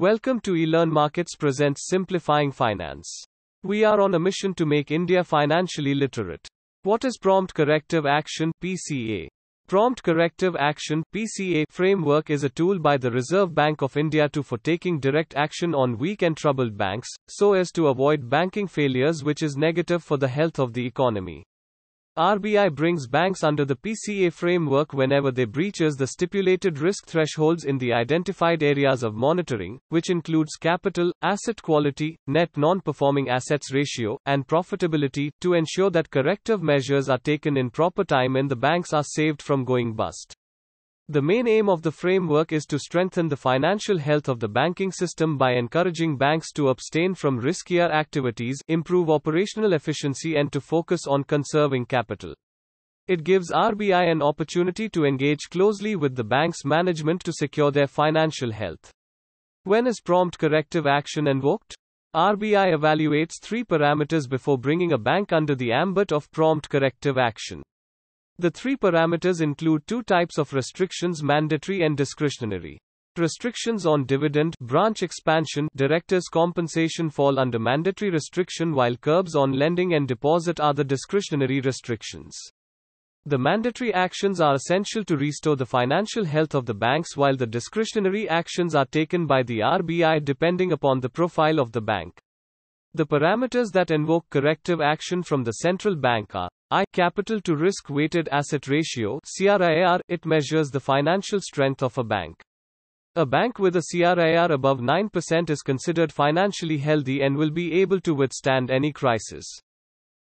Welcome to eLearn Markets presents Simplifying Finance. We are on a mission to make India financially literate. What is Prompt Corrective Action PCA? Prompt Corrective Action PCA framework is a tool by the Reserve Bank of India to for taking direct action on weak and troubled banks so as to avoid banking failures which is negative for the health of the economy. RBI brings banks under the PCA framework whenever they breaches the stipulated risk thresholds in the identified areas of monitoring, which includes capital, asset quality, net non-performing assets ratio, and profitability, to ensure that corrective measures are taken in proper time and the banks are saved from going bust. The main aim of the framework is to strengthen the financial health of the banking system by encouraging banks to abstain from riskier activities, improve operational efficiency, and to focus on conserving capital. It gives RBI an opportunity to engage closely with the bank's management to secure their financial health. When is prompt corrective action invoked? RBI evaluates three parameters before bringing a bank under the ambit of prompt corrective action. The three parameters include two types of restrictions mandatory and discretionary. Restrictions on dividend, branch expansion, directors' compensation fall under mandatory restriction while curbs on lending and deposit are the discretionary restrictions. The mandatory actions are essential to restore the financial health of the banks while the discretionary actions are taken by the RBI depending upon the profile of the bank. The parameters that invoke corrective action from the central bank are I capital to risk weighted asset ratio CRAR it measures the financial strength of a bank. A bank with a CRAR above 9% is considered financially healthy and will be able to withstand any crisis.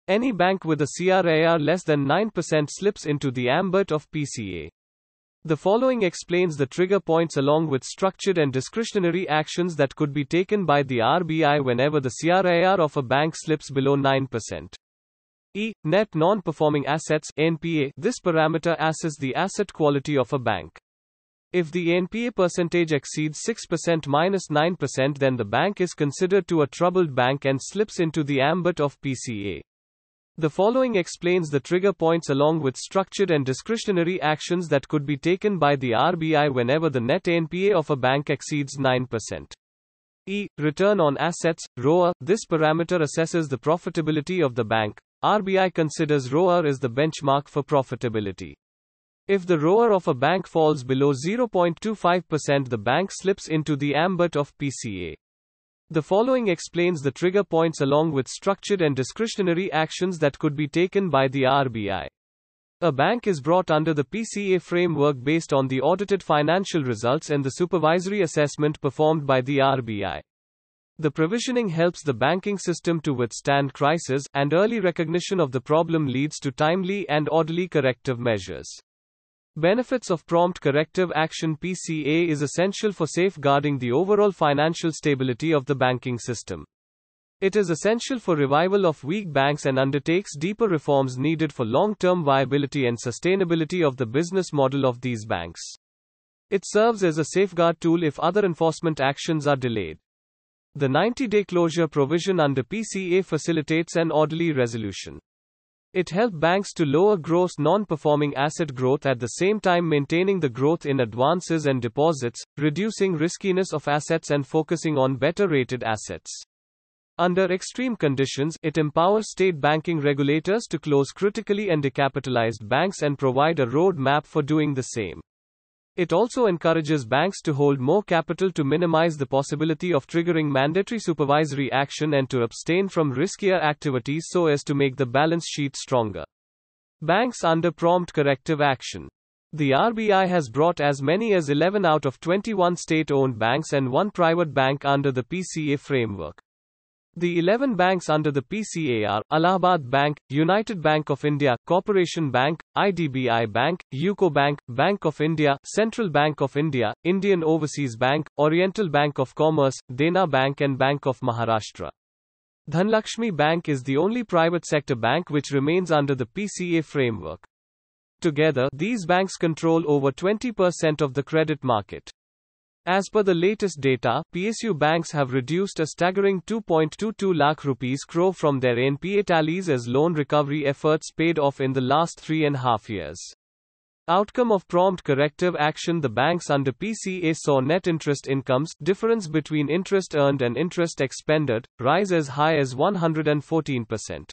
Any bank with a CRAR less than 9% slips into the ambit of PCA. The following explains the trigger points along with structured and discretionary actions that could be taken by the RBI whenever the CRAR of a bank slips below 9%. E. Net non-performing assets NPA. This parameter assesses the asset quality of a bank. If the NPA percentage exceeds 6% minus 9% then the bank is considered to a troubled bank and slips into the ambit of PCA. The following explains the trigger points along with structured and discretionary actions that could be taken by the RBI whenever the net NPA of a bank exceeds 9%. E. Return on assets, ROA. This parameter assesses the profitability of the bank. RBI considers ROA as the benchmark for profitability. If the ROA of a bank falls below 0.25%, the bank slips into the ambit of PCA. The following explains the trigger points along with structured and discretionary actions that could be taken by the RBI. A bank is brought under the PCA framework based on the audited financial results and the supervisory assessment performed by the RBI. The provisioning helps the banking system to withstand crisis, and early recognition of the problem leads to timely and orderly corrective measures. Benefits of prompt corrective action PCA is essential for safeguarding the overall financial stability of the banking system. It is essential for revival of weak banks and undertakes deeper reforms needed for long-term viability and sustainability of the business model of these banks. It serves as a safeguard tool if other enforcement actions are delayed. The 90-day closure provision under PCA facilitates an orderly resolution. It helped banks to lower gross non-performing asset growth at the same time maintaining the growth in advances and deposits, reducing riskiness of assets and focusing on better rated assets. Under extreme conditions, it empowers state banking regulators to close critically undercapitalized banks and provide a road map for doing the same. It also encourages banks to hold more capital to minimize the possibility of triggering mandatory supervisory action and to abstain from riskier activities so as to make the balance sheet stronger. Banks under prompt corrective action. The RBI has brought as many as 11 out of 21 state owned banks and one private bank under the PCA framework. The 11 banks under the PCA are Allahabad Bank, United Bank of India, Corporation Bank, IDBI Bank, UCO Bank, Bank of India, Central Bank of India, Indian Overseas Bank, Oriental Bank of Commerce, Dena Bank and Bank of Maharashtra. Dhanlaxmi Bank is the only private sector bank which remains under the PCA framework. Together, these banks control over 20% of the credit market. As per the latest data, PSU banks have reduced a staggering 2.22 lakh rupees crore from their NPA tallies as loan recovery efforts paid off in the last three and a half years. Outcome of prompt corrective action The banks under PCA saw net interest incomes difference between interest earned and interest expended rise as high as 114%.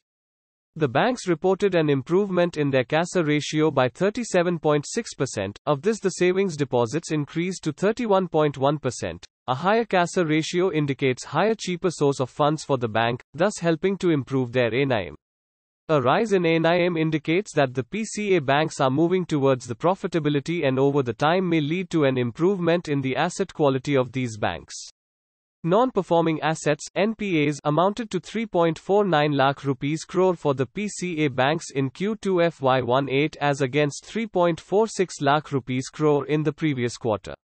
The banks reported an improvement in their CASA ratio by 37.6%, of this the savings deposits increased to 31.1%. A higher CASA ratio indicates higher cheaper source of funds for the bank, thus helping to improve their NIM. A rise in NIM indicates that the PCA banks are moving towards the profitability and over the time may lead to an improvement in the asset quality of these banks. Non-performing assets NPAs amounted to 3.49 lakh rupees crore for the PCA banks in Q2 FY18 as against 3.46 lakh rupees crore in the previous quarter.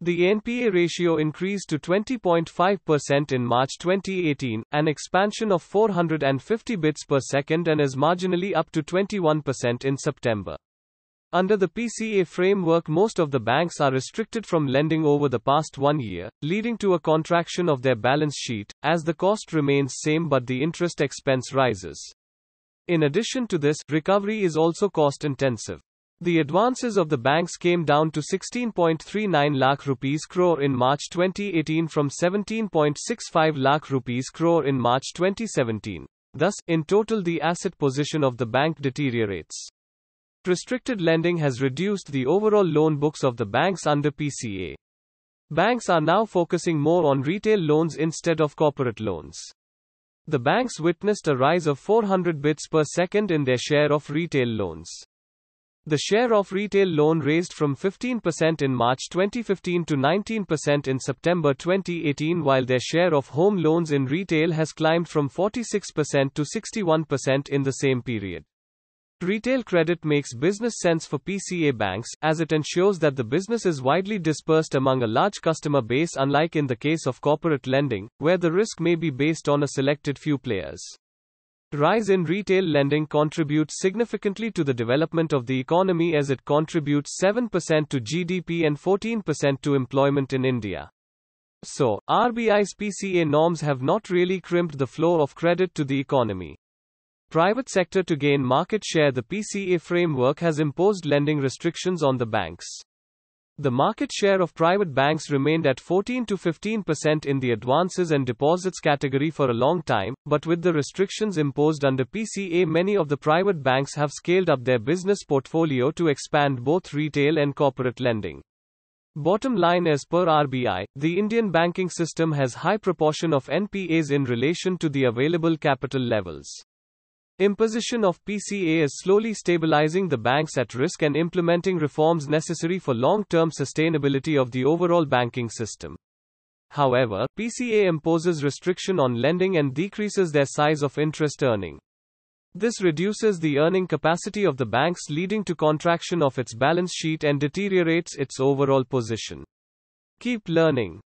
The NPA ratio increased to 20.5% in March 2018, an expansion of 450 bits per second and is marginally up to 21% in September. Under the PCA framework, most of the banks are restricted from lending over the past one year, leading to a contraction of their balance sheet, as the cost remains same but the interest expense rises. In addition to this, recovery is also cost intensive. The advances of the banks came down to 16.39 lakh rupees crore in March 2018 from 17.65 lakh rupees crore in March 2017. Thus, in total the asset position of the bank deteriorates. Restricted lending has reduced the overall loan books of the banks under PCA. Banks are now focusing more on retail loans instead of corporate loans. The banks witnessed a rise of 400 bits per second in their share of retail loans. The share of retail loan raised from 15% in March 2015 to 19% in September 2018 while their share of home loans in retail has climbed from 46% to 61% in the same period. Retail credit makes business sense for PCA banks, as it ensures that the business is widely dispersed among a large customer base unlike in the case of corporate lending, where the risk may be based on a selected few players. Rise in retail lending contributes significantly to the development of the economy as it contributes 7% to GDP and 14% to employment in India. So, RBI's PCA norms have not really crimped the flow of credit to the economy. Private sector to gain market share The PCA framework has imposed lending restrictions on the banks. The market share of private banks remained at 14 to 15% in the advances and deposits category for a long time, but with the restrictions imposed under PCA, many of the private banks have scaled up their business portfolio to expand both retail and corporate lending. Bottom line as per RBI, the Indian banking system has high proportion of NPAs in relation to the available capital levels. Imposition of PCA is slowly stabilizing the banks at risk and implementing reforms necessary for long-term sustainability of the overall banking system. However, PCA imposes restriction on lending and decreases their size of interest earning. This reduces the earning capacity of the banks leading to contraction of its balance sheet and deteriorates its overall position. Keep learning.